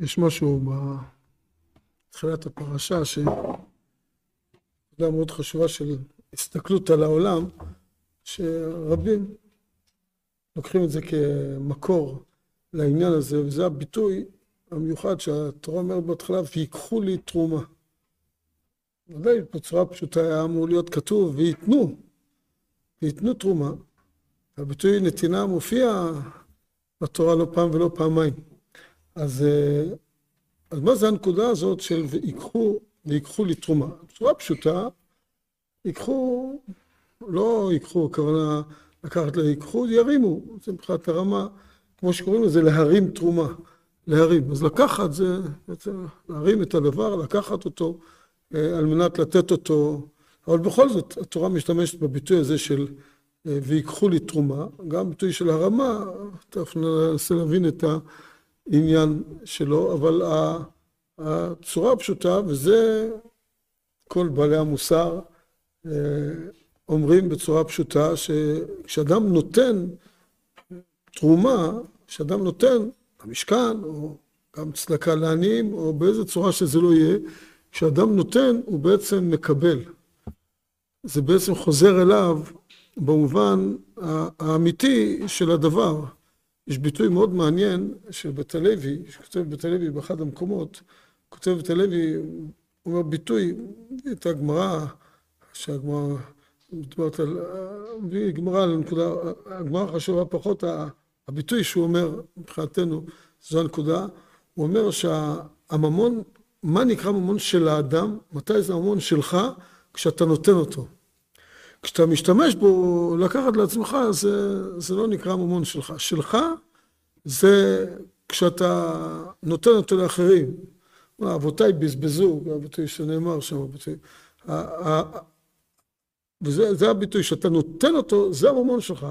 יש משהו בתחילת הפרשה שנקודה מאוד חשובה של הסתכלות על העולם, שרבים לוקחים את זה כמקור לעניין הזה, וזה הביטוי המיוחד שהתורה אומרת בהתחלה, ויקחו לי תרומה. ודאי בצורה פשוטה היה אמור להיות כתוב, וייתנו, וייתנו תרומה. הביטוי נתינה מופיע בתורה לא פעם ולא פעמיים. אז, אז מה זה הנקודה הזאת של ויקחו, ויקחו לי תרומה? בצורה פשוטה, ייקחו, לא ייקחו, הכוונה לקחת, ייקחו, ירימו, זה מבחינת הרמה, כמו שקוראים לזה, להרים תרומה, להרים. אז לקחת זה בעצם להרים את הדבר, לקחת אותו על מנת לתת אותו, אבל בכל זאת התורה משתמשת בביטוי הזה של ויקחו לי תרומה, גם ביטוי של הרמה, תכף ננסה להבין את העניין שלו, אבל הצורה הפשוטה, וזה כל בעלי המוסר אומרים בצורה פשוטה, שכשאדם נותן תרומה, כשאדם נותן למשכן, או גם צדקה לעניים, או באיזה צורה שזה לא יהיה, כשאדם נותן, הוא בעצם מקבל. זה בעצם חוזר אליו במובן האמיתי של הדבר. יש ביטוי מאוד מעניין של בית הלוי, שכותב בית הלוי באחד המקומות, כותב בית הלוי, הוא אומר ביטוי, את הגמרא, שהגמרא מדברת על, גמרא על נקודה, הגמרא חשובה פחות, הביטוי שהוא אומר מבחינתנו, זו הנקודה, הוא אומר שהממון, מה נקרא ממון של האדם, מתי זה הממון שלך, כשאתה נותן אותו. כשאתה משתמש בו לקחת לעצמך, זה, זה לא נקרא ממון שלך. שלך זה כשאתה נותן אותו לאחרים. אבותיי בזבזו, זה הביטוי שנאמר שם, הביטוי. וזה הביטוי, שאתה נותן אותו, זה הממון שלך.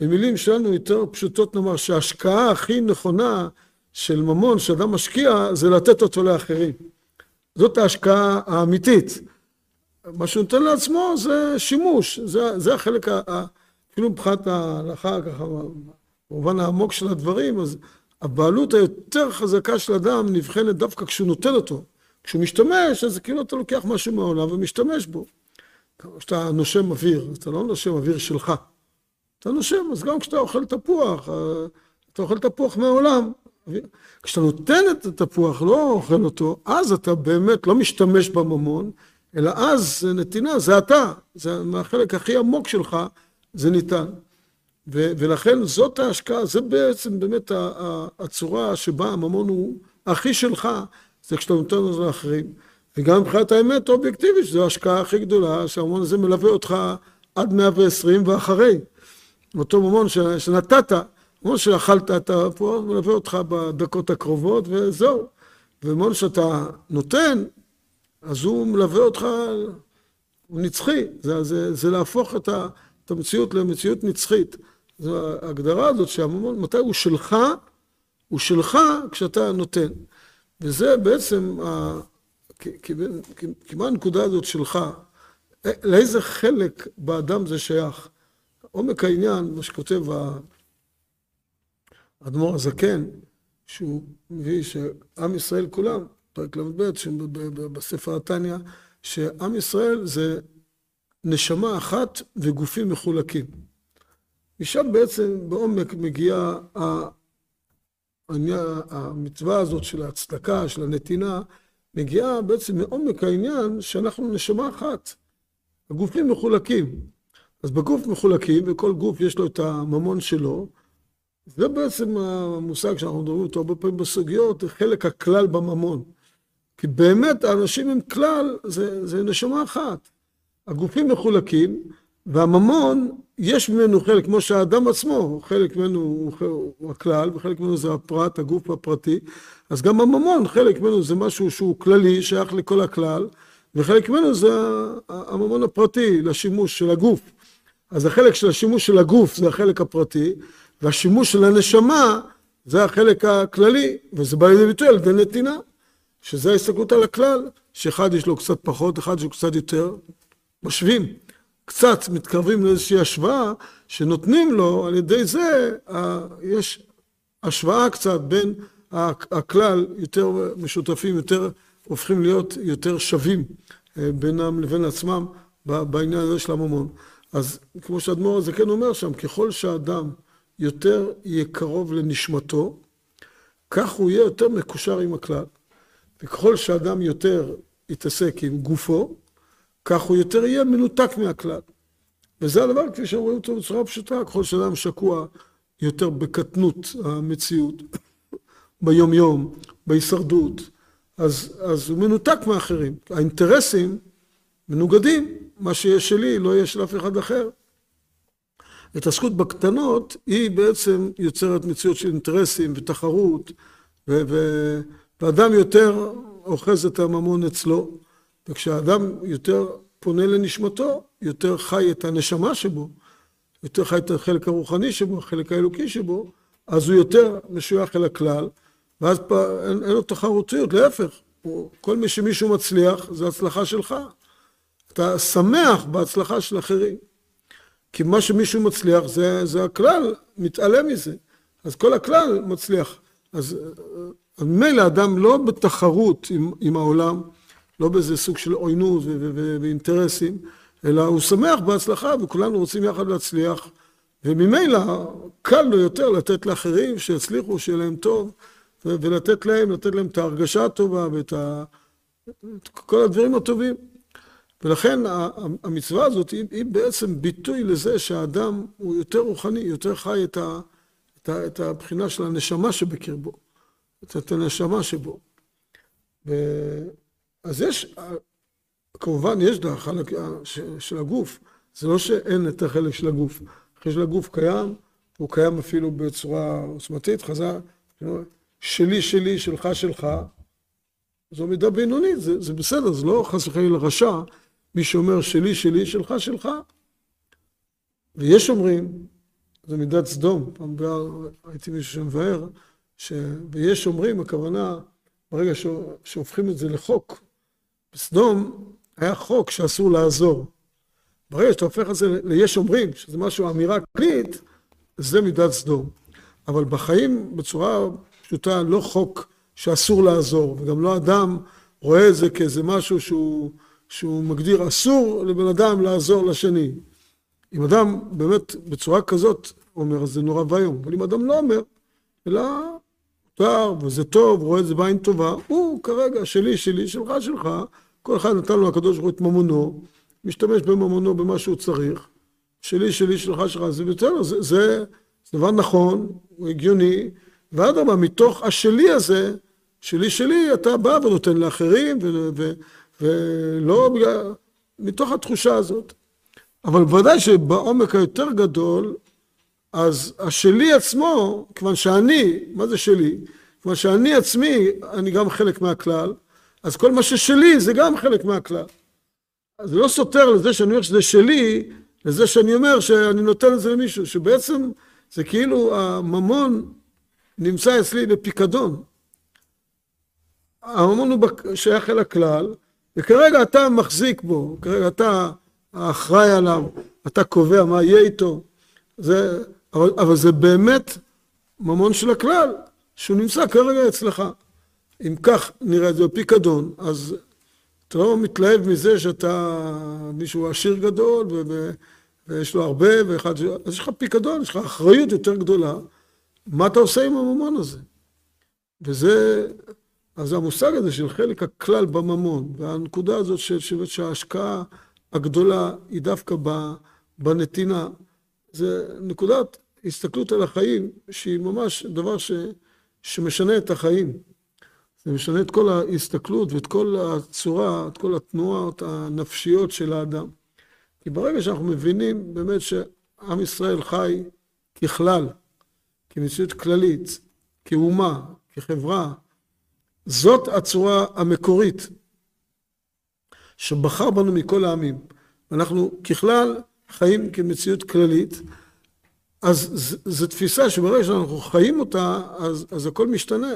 במילים שלנו יותר פשוטות נאמר שההשקעה הכי נכונה של ממון שאדם משקיע זה לתת אותו לאחרים. זאת ההשקעה האמיתית. מה שהוא נותן לעצמו זה שימוש, זה, זה החלק, אפילו מבחינת ההלכה, ככה, במובן העמוק של הדברים, אז הבעלות היותר חזקה של אדם נבחנת דווקא כשהוא נותן אותו. כשהוא משתמש, אז כאילו אתה לוקח משהו מהעולם ומשתמש בו. כשאתה נושם אוויר, אתה לא נושם אוויר שלך. אתה נושם, אז גם כשאתה אוכל תפוח, אתה אוכל תפוח מהעולם. כשאתה נותן את התפוח, לא אוכל אותו, אז אתה באמת לא משתמש בממון, אלא אז זה נתינה, זה אתה, זה מהחלק הכי עמוק שלך, זה ניתן. ו- ולכן זאת ההשקעה, זה בעצם באמת הצורה שבה הממון הוא הכי שלך, זה כשאתה נותן אותו לאחרים. וגם מבחינת האמת האובייקטיבית, שזו ההשקעה הכי גדולה, שהממון הזה מלווה אותך עד 120 ואחרי. אותו ממון ש- שנתת, ממון שאכלת את הפועל, מלווה אותך בדקות הקרובות, וזהו. וממון שאתה נותן, אז הוא מלווה אותך, הוא נצחי, זה, זה, זה להפוך את, ה, את המציאות למציאות נצחית. זו ההגדרה הזאת שהממון, מתי הוא שלך, הוא שלך כשאתה נותן. וזה בעצם, כמעט הנקודה הזאת שלך, לאיזה חלק באדם זה שייך. עומק העניין, מה שכותב האדמו"ר הזקן, שהוא מביא שעם ישראל כולם, פרק ל"ב, בספר התניא, שעם ישראל זה נשמה אחת וגופים מחולקים. משם בעצם בעומק מגיעה המצווה הזאת של ההצדקה, של הנתינה, מגיעה בעצם מעומק העניין שאנחנו נשמה אחת. הגופים מחולקים. אז בגוף מחולקים, וכל גוף יש לו את הממון שלו, זה בעצם המושג שאנחנו מדברים אותו הרבה פעמים בסוגיות, חלק הכלל בממון. כי באמת האנשים הם כלל, זה, זה נשמה אחת. הגופים מחולקים, והממון, יש ממנו חלק, כמו שהאדם עצמו, חלק ממנו הוא, הוא הכלל, וחלק ממנו זה הפרט, הגוף הפרטי, אז גם הממון, חלק ממנו זה משהו שהוא כללי, שייך לכל הכלל, וחלק ממנו זה הממון הפרטי, לשימוש של הגוף. אז החלק של השימוש של הגוף זה החלק הפרטי, והשימוש של הנשמה זה החלק הכללי, וזה בא לידי ביטוי על ידי נתינה. שזה ההסתכלות על הכלל, שאחד יש לו קצת פחות, אחד יש לו קצת יותר, משווים. קצת מתקרבים לאיזושהי השוואה שנותנים לו, על ידי זה יש השוואה קצת בין הכלל יותר משותפים, יותר הופכים להיות יותר שווים בינם לבין עצמם בעניין הזה של הממון. אז כמו שאדמו"ר הזה כן אומר שם, ככל שהאדם יותר יהיה קרוב לנשמתו, כך הוא יהיה יותר מקושר עם הכלל. וככל שאדם יותר יתעסק עם גופו, כך הוא יותר יהיה מנותק מהכלל. וזה הדבר כפי שאומרים אותו בצורה פשוטה, ככל שאדם שקוע יותר בקטנות המציאות, ביום יום, בהישרדות, אז, אז הוא מנותק מאחרים. האינטרסים מנוגדים, מה שיש שלי לא יהיה של אף אחד אחר. התעסקות בקטנות היא בעצם יוצרת מציאות של אינטרסים ותחרות, ו- ו- ואדם יותר אוחז את הממון אצלו, וכשאדם יותר פונה לנשמתו, יותר חי את הנשמה שבו, יותר חי את החלק הרוחני שבו, החלק האלוקי שבו, אז הוא יותר משוייך אל הכלל, ואז פה, אין, אין לו תחרותיות, להפך, הוא, כל מי שמישהו מצליח, זה הצלחה שלך. אתה שמח בהצלחה של אחרים. כי מה שמישהו מצליח, זה, זה הכלל מתעלם מזה. אז כל הכלל מצליח. אז מילא אדם לא בתחרות עם, עם העולם, לא באיזה סוג של עוינות ואינטרסים, אלא הוא שמח בהצלחה וכולנו רוצים יחד להצליח, וממילא קל לו יותר לתת לאחרים שיצליחו, שיהיה להם טוב, ולתת להם, לתת להם את ההרגשה הטובה ואת ה... את כל הדברים הטובים. ולכן המצווה הזאת היא, היא בעצם ביטוי לזה שהאדם הוא יותר רוחני, יותר חי את, ה, את, ה, את הבחינה של הנשמה שבקרבו, את הנשמה שבו. ו... אז יש, כמובן יש את החלק של הגוף, זה לא שאין את החלק של הגוף. החלק של הגוף קיים, הוא קיים אפילו בצורה עוצמתית, חזר, שלי שלי, שלך שלך, זו מידה בינונית, זה, זה בסדר, זה לא חס וחלילה רשע, מי שאומר שלי שלי, שלך שלך. ויש אומרים, זו מידת סדום, פעם הייתי מישהו שמבאר. ויש אומרים, הכוונה, ברגע שהופכים את זה לחוק, בסדום היה חוק שאסור לעזור. ברגע שאתה הופך את זה ליש אומרים, שזה משהו, אמירה כללית, זה מידת סדום. אבל בחיים, בצורה פשוטה, לא חוק שאסור לעזור, וגם לא אדם רואה את זה כאיזה משהו שהוא, שהוא מגדיר אסור לבן אדם לעזור לשני. אם אדם באמת בצורה כזאת אומר, אז זה נורא ואיום. אבל אם אדם לא אומר, אלא מותר, וזה טוב, רואה את זה בעין טובה, הוא כרגע שלי, שלי, שלך, שלך, כל אחד נתן לו הקדוש ברוך הוא את ממונו, משתמש בממונו במה שהוא צריך, שלי, שלי, שלך, שלך, זה בסדר, זה, זה, זה דבר נכון, הוא הגיוני, ואדרבה, מתוך השלי הזה, שלי, שלי, אתה בא ונותן לאחרים, ו, ו, ולא בגלל, מתוך התחושה הזאת. אבל בוודאי שבעומק היותר גדול, אז השלי עצמו, כיוון שאני, מה זה שלי? כיוון שאני עצמי, אני גם חלק מהכלל, אז כל מה ששלי זה גם חלק מהכלל. אז זה לא סותר לזה שאני אומר שזה שלי, לזה שאני אומר שאני נותן את זה למישהו, שבעצם זה כאילו הממון נמצא אצלי בפיקדון. הממון הוא שייך אל הכלל, וכרגע אתה מחזיק בו, כרגע אתה האחראי עליו, אתה קובע מה יהיה איתו, זה, אבל, אבל זה באמת ממון של הכלל, שהוא נמצא כרגע אצלך. אם כך נראה את זה בפיקדון, אז אתה לא מתלהב מזה שאתה מישהו עשיר גדול ו- ויש לו הרבה, ואחד, אז יש לך פיקדון, יש לך אחריות יותר גדולה, מה אתה עושה עם הממון הזה? וזה, אז המושג הזה של חלק הכלל בממון, והנקודה הזאת של, של, שההשקעה הגדולה היא דווקא בנתינה, זה נקודת הסתכלות על החיים שהיא ממש דבר ש, שמשנה את החיים. זה משנה את כל ההסתכלות ואת כל הצורה, את כל התנועות הנפשיות של האדם. כי ברגע שאנחנו מבינים באמת שעם ישראל חי ככלל, כמציאות כללית, כאומה, כחברה, זאת הצורה המקורית שבחר בנו מכל העמים. אנחנו ככלל חיים כמציאות כללית, אז זו תפיסה שברגע שאנחנו חיים אותה, אז, אז הכל משתנה.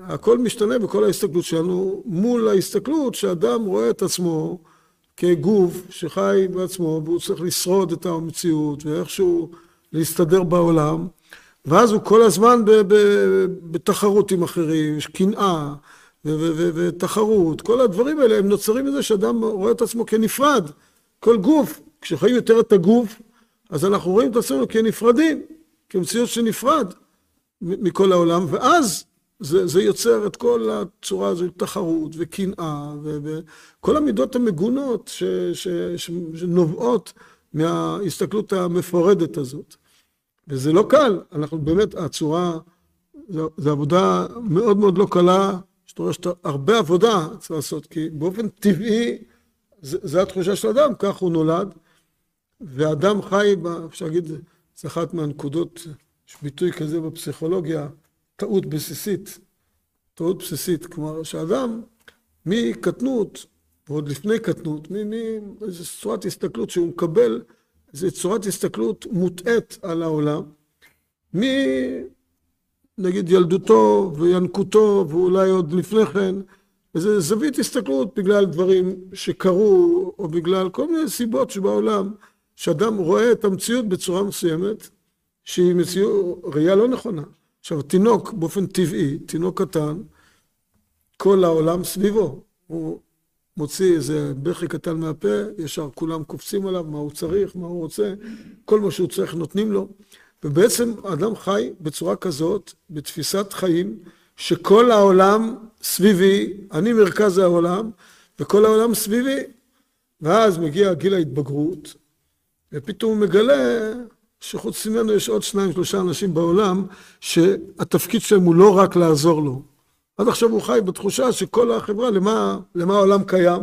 הכל משתנה בכל ההסתכלות שלנו מול ההסתכלות שאדם רואה את עצמו כגוף שחי בעצמו והוא צריך לשרוד את המציאות ואיכשהו להסתדר בעולם. ואז הוא כל הזמן בתחרות עם אחרים, יש קנאה ותחרות, כל הדברים האלה הם נוצרים מזה שאדם רואה את עצמו כנפרד, כל גוף, כשחיים יותר את הגוף, אז אנחנו רואים את עצמנו כנפרדים, כמציאות שנפרד מכל העולם, ואז זה, זה יוצר את כל הצורה הזו, תחרות וקנאה וכל המידות המגונות ש, ש, ש, שנובעות מההסתכלות המפורדת הזאת. וזה לא קל, אנחנו באמת, הצורה, זו עבודה מאוד מאוד לא קלה, שאתה הרבה עבודה צריך לעשות, כי באופן טבעי, זו התחושה של אדם, כך הוא נולד, ואדם חי, אפשר להגיד, זה אחת מהנקודות, יש ביטוי כזה בפסיכולוגיה, טעות בסיסית, טעות בסיסית, כלומר שאדם מקטנות, ועוד לפני קטנות, מאיזו צורת הסתכלות שהוא מקבל, איזו צורת הסתכלות מוטעית על העולם, מנגיד ילדותו וינקותו, ואולי עוד לפני כן, איזו זווית הסתכלות בגלל דברים שקרו, או בגלל כל מיני סיבות שבעולם, שאדם רואה את המציאות בצורה מסוימת, שהיא מציאות, ראייה לא נכונה. עכשיו, תינוק באופן טבעי, תינוק קטן, כל העולם סביבו. הוא מוציא איזה בכי קטן מהפה, ישר כולם קופצים עליו, מה הוא צריך, מה הוא רוצה, כל מה שהוא צריך נותנים לו. ובעצם האדם חי בצורה כזאת, בתפיסת חיים, שכל העולם סביבי, אני מרכז העולם, וכל העולם סביבי. ואז מגיע גיל ההתבגרות, ופתאום הוא מגלה שחוץ ממנו יש עוד שניים, שלושה אנשים בעולם, שהתפקיד שלהם הוא לא רק לעזור לו. עד עכשיו הוא חי בתחושה שכל החברה, למה, למה העולם קיים?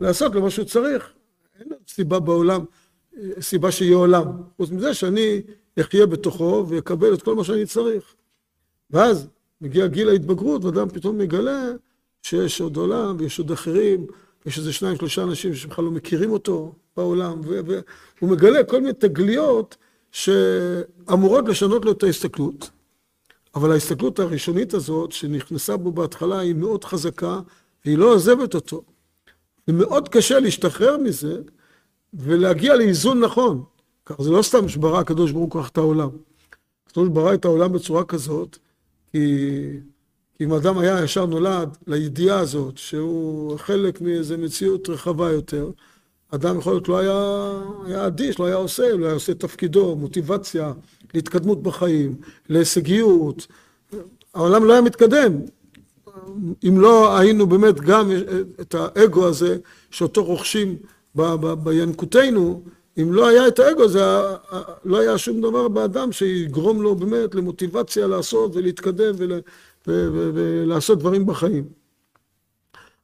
לעשות למה שהוא צריך. אין סיבה בעולם, סיבה שיהיה עולם. חוץ מזה שאני אחיה בתוכו ויקבל את כל מה שאני צריך. ואז מגיע גיל ההתבגרות, ואדם פתאום מגלה שיש עוד עולם ויש עוד אחרים, יש איזה שניים, שלושה אנשים שבכלל לא מכירים אותו בעולם, והוא מגלה כל מיני תגליות שאמורות לשנות לו את ההסתכלות. אבל ההסתכלות הראשונית הזאת, שנכנסה בו בהתחלה, היא מאוד חזקה, והיא לא עוזבת אותו. זה מאוד קשה להשתחרר מזה, ולהגיע לאיזון נכון. ככה זה לא סתם שברא הקדוש ברוך הוא כך את העולם. הקדוש ברא את העולם בצורה כזאת, כי אם אדם היה ישר נולד לידיעה הזאת, שהוא חלק מאיזו מציאות רחבה יותר, אדם יכול להיות לא היה, היה אדיש, לא היה עושה, לא היה עושה תפקידו, מוטיבציה להתקדמות בחיים, להישגיות. העולם לא היה מתקדם. אם לא היינו באמת גם את האגו הזה, שאותו רוכשים בינקותנו, אם לא היה את האגו הזה, לא היה שום דבר באדם שיגרום לו באמת למוטיבציה לעשות ולהתקדם ול, ולעשות דברים בחיים.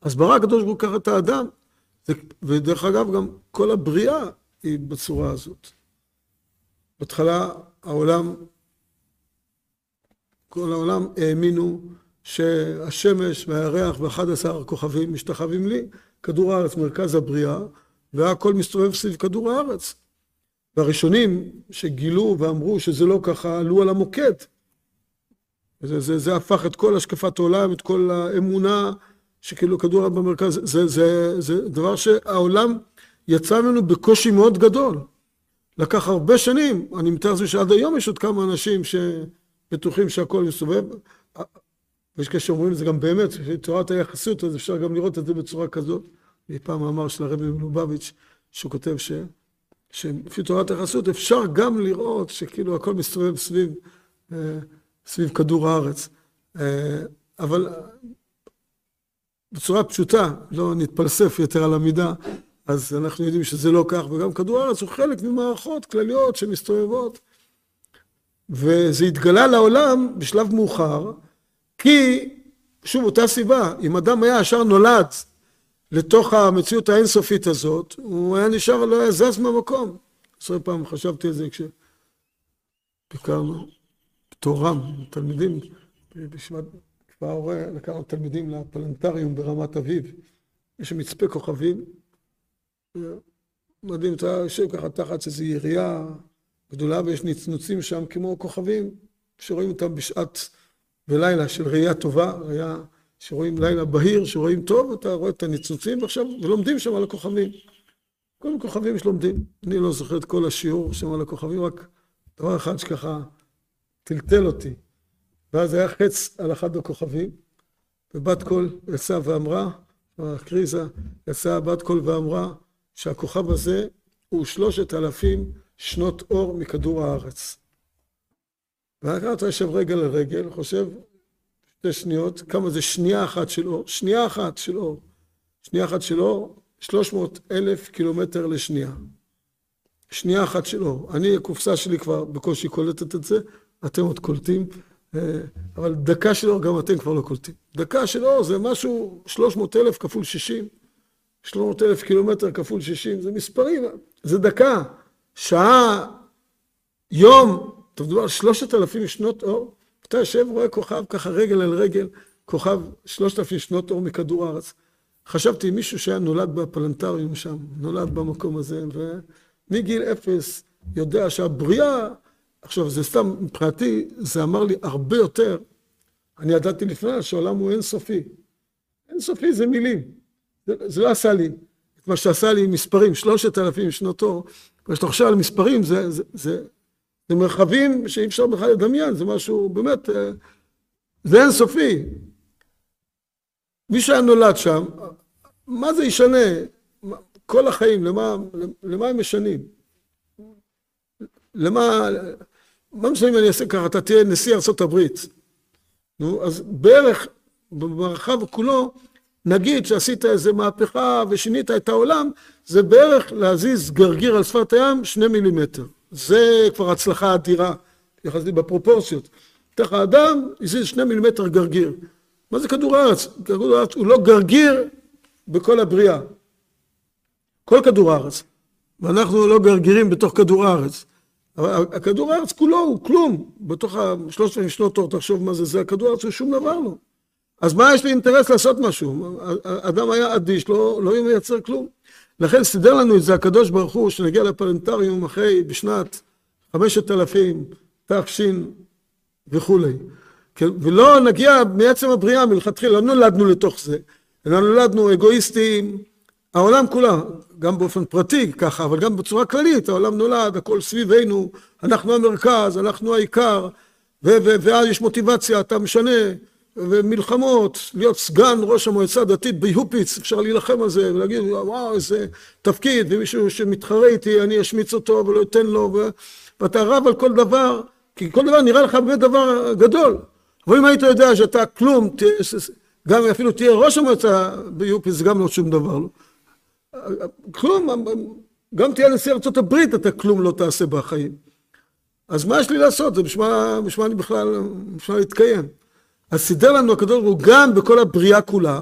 אז ברא הקדוש ברוך הוא ככה את האדם, ודרך אגב גם כל הבריאה היא בצורה הזאת. בהתחלה העולם, כל העולם האמינו שהשמש והירח ואחד עשר כוכבים משתחווים לי, כדור הארץ מרכז הבריאה, והכל מסתובב סביב כדור הארץ. והראשונים שגילו ואמרו שזה לא ככה, עלו על המוקד. זה, זה, זה הפך את כל השקפת העולם, את כל האמונה שכאילו כדור הארץ במרכז, זה, זה, זה דבר שהעולם יצא ממנו בקושי מאוד גדול. לקח הרבה שנים, אני מתאר לעצמי שעד היום יש עוד כמה אנשים שבטוחים שהכל מסתובב, ויש כאלה שאומרים את זה גם באמת, תורת היחסות, אז אפשר גם לראות את זה בצורה כזאת. פעם מאמר של הרבי מלובביץ', שהוא כותב ש... שלפי תורת היחסות אפשר גם לראות שכאילו הכל מסתובב סביב, אה, סביב כדור הארץ. אה, אבל בצורה פשוטה, לא נתפלסף יותר על המידה, אז אנחנו יודעים שזה לא כך, וגם כדור הארץ הוא חלק ממערכות כלליות שמסתובבות. וזה התגלה לעולם בשלב מאוחר, כי, שוב, אותה סיבה, אם אדם היה ישר נולד לתוך המציאות האינסופית הזאת, הוא היה נשאר, לא היה זז מהמקום. עשרה פעם חשבתי על זה כשביקרנו בתורם, תלמידים, בשמת כפר ההורה, לקחנו תלמידים לפלנטריום ברמת אביב. יש שם מצפה כוכבים, מדהים, אתה יושב ככה תחת איזו יריעה גדולה ויש נצנוצים שם כמו כוכבים שרואים אותם בשעת ולילה של ראייה טובה, ראייה שרואים לילה בהיר, שרואים טוב, אתה רואה את הניצוצים ועכשיו, ולומדים שם על הכוכבים. כל הכוכבים שלומדים. אני לא זוכר את כל השיעור שם על הכוכבים, רק דבר אחד שככה טלטל אותי. ואז היה חץ על אחד הכוכבים, ובת קול יצאה ואמרה, הקריזה, יצאה בת קול ואמרה שהכוכב הזה הוא שלושת אלפים שנות אור מכדור הארץ. ואחר אתה יושב רגל על רגל, חושב שתי שניות, כמה זה שנייה אחת של אור, שנייה אחת של אור, שנייה אחת של אור, שלוש מאות אלף קילומטר לשנייה. שנייה אחת של אור. אני, הקופסה שלי כבר בקושי קולטת את זה, אתם עוד קולטים, אבל דקה של אור גם אתם כבר לא קולטים. דקה של אור זה משהו, שלוש מאות אלף כפול שישים, שלוש מאות אלף קילומטר כפול שישים, זה מספרים, זה דקה, שעה, יום, אתה מדבר על שלושת אלפים שנות אור, אתה יושב רואה כוכב ככה רגל על רגל, כוכב שלושת אלפים שנות אור מכדור הארץ. חשבתי מישהו שהיה נולד בפלנטריום שם, נולד במקום הזה, ומגיל אפס יודע שהבריאה, עכשיו זה סתם, מבחינתי זה אמר לי הרבה יותר, אני ידעתי לפני שהעולם הוא אינסופי. אינסופי זה מילים, זה, זה לא עשה לי את מה שעשה לי עם מספרים, שלושת אלפים שנות אור, וכשאתה חושב על מספרים זה, זה, זה, זה מרחבים שאי אפשר בכלל לדמיין, זה משהו באמת, אה, זה אינסופי. מי שהיה נולד שם, מה זה ישנה? כל החיים, למה, למה הם משנים? למה, מה משנה אם אני אעשה ככה, אתה תהיה נשיא ארה"ב. נו, אז בערך במרחב כולו, נגיד שעשית איזה מהפכה ושינית את העולם, זה בערך להזיז גרגיר על שפת הים שני מילימטר. זה כבר הצלחה אדירה, יחסית בפרופורציות. תכף האדם הזיז שני מילימטר גרגיר. מה זה כדור הארץ? כדור הארץ הוא לא גרגיר בכל הבריאה. כל כדור הארץ. ואנחנו לא גרגירים בתוך כדור הארץ. אבל הכדור הארץ כולו הוא כלום. בתוך השלושת אלפים שנות אור, תחשוב מה זה, זה הכדור הארץ הוא שום דבר לא. אז מה יש לי אינטרס לעשות משהו? אדם היה אדיש, לא, לא מייצר כלום. לכן סידר לנו את זה הקדוש ברוך הוא, שנגיע לפלנטריום אחרי, בשנת חמשת אלפים, תש וכולי. כן, ולא נגיע מעצם הבריאה מלכתחילה, לא נולדנו לתוך זה, אלא נולדנו אגואיסטים, העולם כולה, גם באופן פרטי ככה, אבל גם בצורה כללית, העולם נולד, הכל סביבנו, אנחנו המרכז, אנחנו העיקר, ואז יש מוטיבציה, אתה משנה, ומלחמות, להיות סגן ראש המועצה הדתית ביופיץ, אפשר להילחם על זה ולהגיד וואו איזה תפקיד ומישהו שמתחרה איתי אני אשמיץ אותו ולא אתן לו ו... ואתה רב על כל דבר כי כל דבר נראה לך באמת דבר גדול אבל אם היית יודע שאתה כלום גם אפילו תהיה ראש המועצה ביופיץ גם לא שום דבר לא. כלום גם תהיה נשיא ארצות הברית אתה כלום לא תעשה בחיים. אז מה יש לי לעשות? זה בשביל מה אני בכלל בשביל להתקיים? אז סידר לנו הקדוש ברוך הוא גם בכל הבריאה כולה,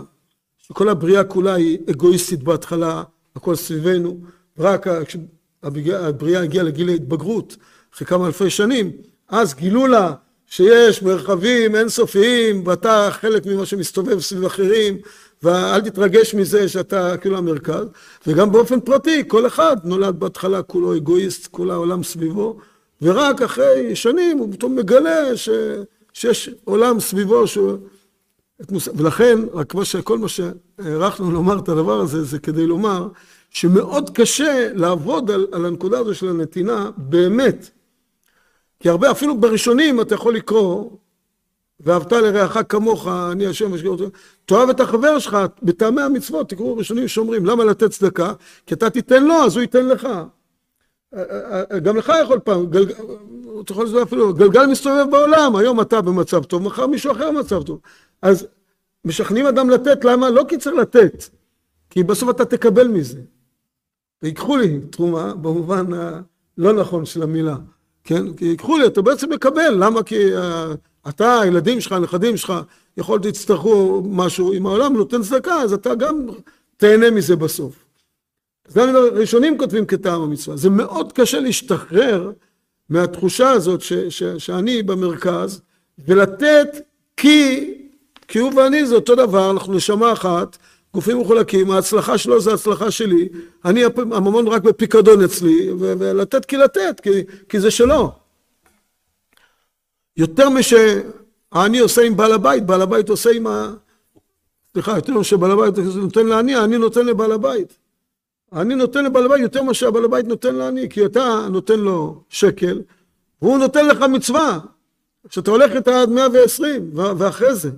שכל הבריאה כולה היא אגואיסטית בהתחלה, הכל סביבנו, רק כשהבריאה הגיעה לגיל ההתבגרות, אחרי כמה אלפי שנים, אז גילו לה שיש מרחבים אינסופיים ואתה חלק ממה שמסתובב סביב אחרים ואל תתרגש מזה שאתה כאילו המרכז וגם באופן פרטי כל אחד נולד בהתחלה כולו אגואיסט כל העולם סביבו ורק אחרי שנים הוא פתאום מגלה ש... שיש עולם סביבו שהוא... ולכן, רק מה שכל מה שהערכנו לומר את הדבר הזה, זה כדי לומר שמאוד קשה לעבוד על, על הנקודה הזו של הנתינה באמת. כי הרבה, אפילו בראשונים אתה יכול לקרוא, ואהבת לרעך כמוך, אני השם אשגר אותו, תאהב את החבר שלך, בטעמי המצוות, תקראו ראשונים שאומרים, למה לתת צדקה? כי אתה תיתן לו, אז הוא ייתן לך. גם לך יכול פעם, אתה יכול לזה אפילו, גלגל מסתובב בעולם, היום אתה במצב טוב, מחר מישהו אחר במצב טוב. אז משכנעים אדם לתת, למה? לא כי צריך לתת, כי בסוף אתה תקבל מזה. ויקחו לי תרומה, במובן הלא נכון של המילה, כן? כי ייקחו לי, אתה בעצם מקבל, למה? כי אתה, הילדים שלך, הנכדים שלך, יכול להיות יצטרכו משהו, אם העולם נותן צדקה, אז אתה גם תהנה מזה בסוף. אז גם ראשונים כותבים כטעם המצווה. זה מאוד קשה להשתחרר מהתחושה הזאת ש, ש, שאני במרכז, ולתת כי, כי הוא ואני זה אותו דבר, אנחנו נשמה אחת, גופים מחולקים, ההצלחה שלו זה ההצלחה שלי, אני הממון רק בפיקדון אצלי, ולתת כי לתת, כי, כי זה שלו. יותר משאני עושה עם בעל הבית, בעל הבית עושה עם ה... סליחה, יותר משבעל הבית נותן לעני, אני נותן לבעל הבית. אני נותן לבעל הבית יותר ממה שהבעל הבית נותן לעני, כי אתה נותן לו שקל, והוא נותן לך מצווה. שאתה הולך איתה עד 120 ואחרי זה.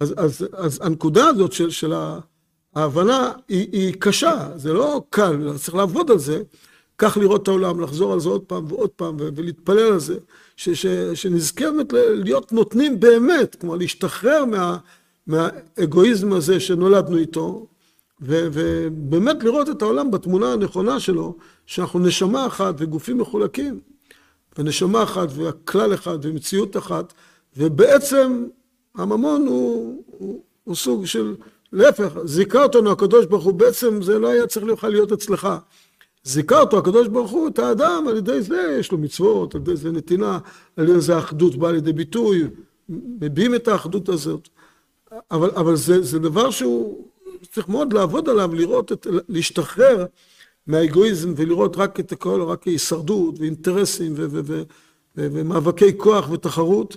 אז, אז, אז הנקודה הזאת של, של ההבנה היא, היא קשה, זה לא קל, צריך לעבוד על זה, כך לראות את העולם, לחזור על זה עוד פעם ועוד פעם ולהתפלל על זה, ש, ש, שנזכה באמת להיות נותנים באמת, כלומר להשתחרר מה, מהאגואיזם הזה שנולדנו איתו, ו, ובאמת לראות את העולם בתמונה הנכונה שלו, שאנחנו נשמה אחת וגופים מחולקים, ונשמה אחת והכלל אחד ומציאות אחת, ובעצם הממון הוא, הוא, הוא סוג של, להפך, זיכה אותנו הקדוש ברוך הוא, בעצם זה לא היה צריך להיות אצלך. זיכה אותו הקדוש ברוך הוא את האדם, על ידי זה יש לו מצוות, על ידי זה נתינה, על ידי זה האחדות באה לידי ביטוי, מביעים את האחדות הזאת. אבל, אבל זה, זה דבר שהוא צריך מאוד לעבוד עליו, לראות, את, להשתחרר מהאגואיזם ולראות רק את הכל, רק הישרדות ואינטרסים ו, ו, ו, ו, ומאבקי כוח ותחרות,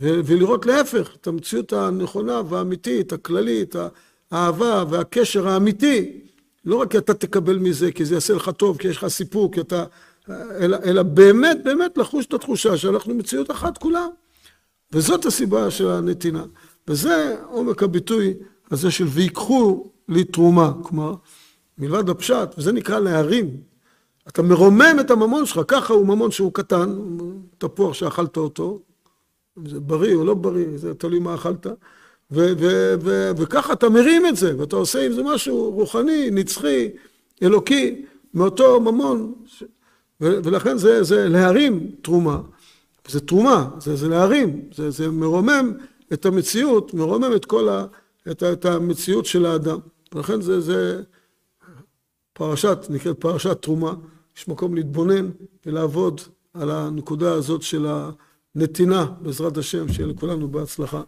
ו, ולראות להפך, את המציאות הנכונה והאמיתית, הכללית, האהבה והקשר האמיתי. לא רק כי אתה תקבל מזה, כי זה יעשה לך טוב, כי יש לך סיפוק, כי אתה... אלא, אלא באמת, באמת לחוש את התחושה שאנחנו מציאות אחת כולם. וזאת הסיבה של הנתינה. וזה עומק הביטוי הזה של ויקחו לי תרומה. כלומר, מלבד הפשט, וזה נקרא להרים. אתה מרומם את הממון שלך, ככה הוא ממון שהוא קטן, תפוח שאכלת אותו, זה בריא או לא בריא, זה תלוי מה אכלת. וככה אתה מרים את זה, ואתה עושה עם זה משהו רוחני, נצחי, אלוקי, מאותו ממון. ולכן זה, זה להרים תרומה. זה תרומה, זה, זה להרים, זה, זה מרומם את המציאות, מרומם את כל ה... את, את המציאות של האדם. ולכן זה, זה פרשת, נקראת פרשת תרומה. יש מקום להתבונן ולעבוד על הנקודה הזאת של הנתינה, בעזרת השם, שיהיה לכולנו בהצלחה.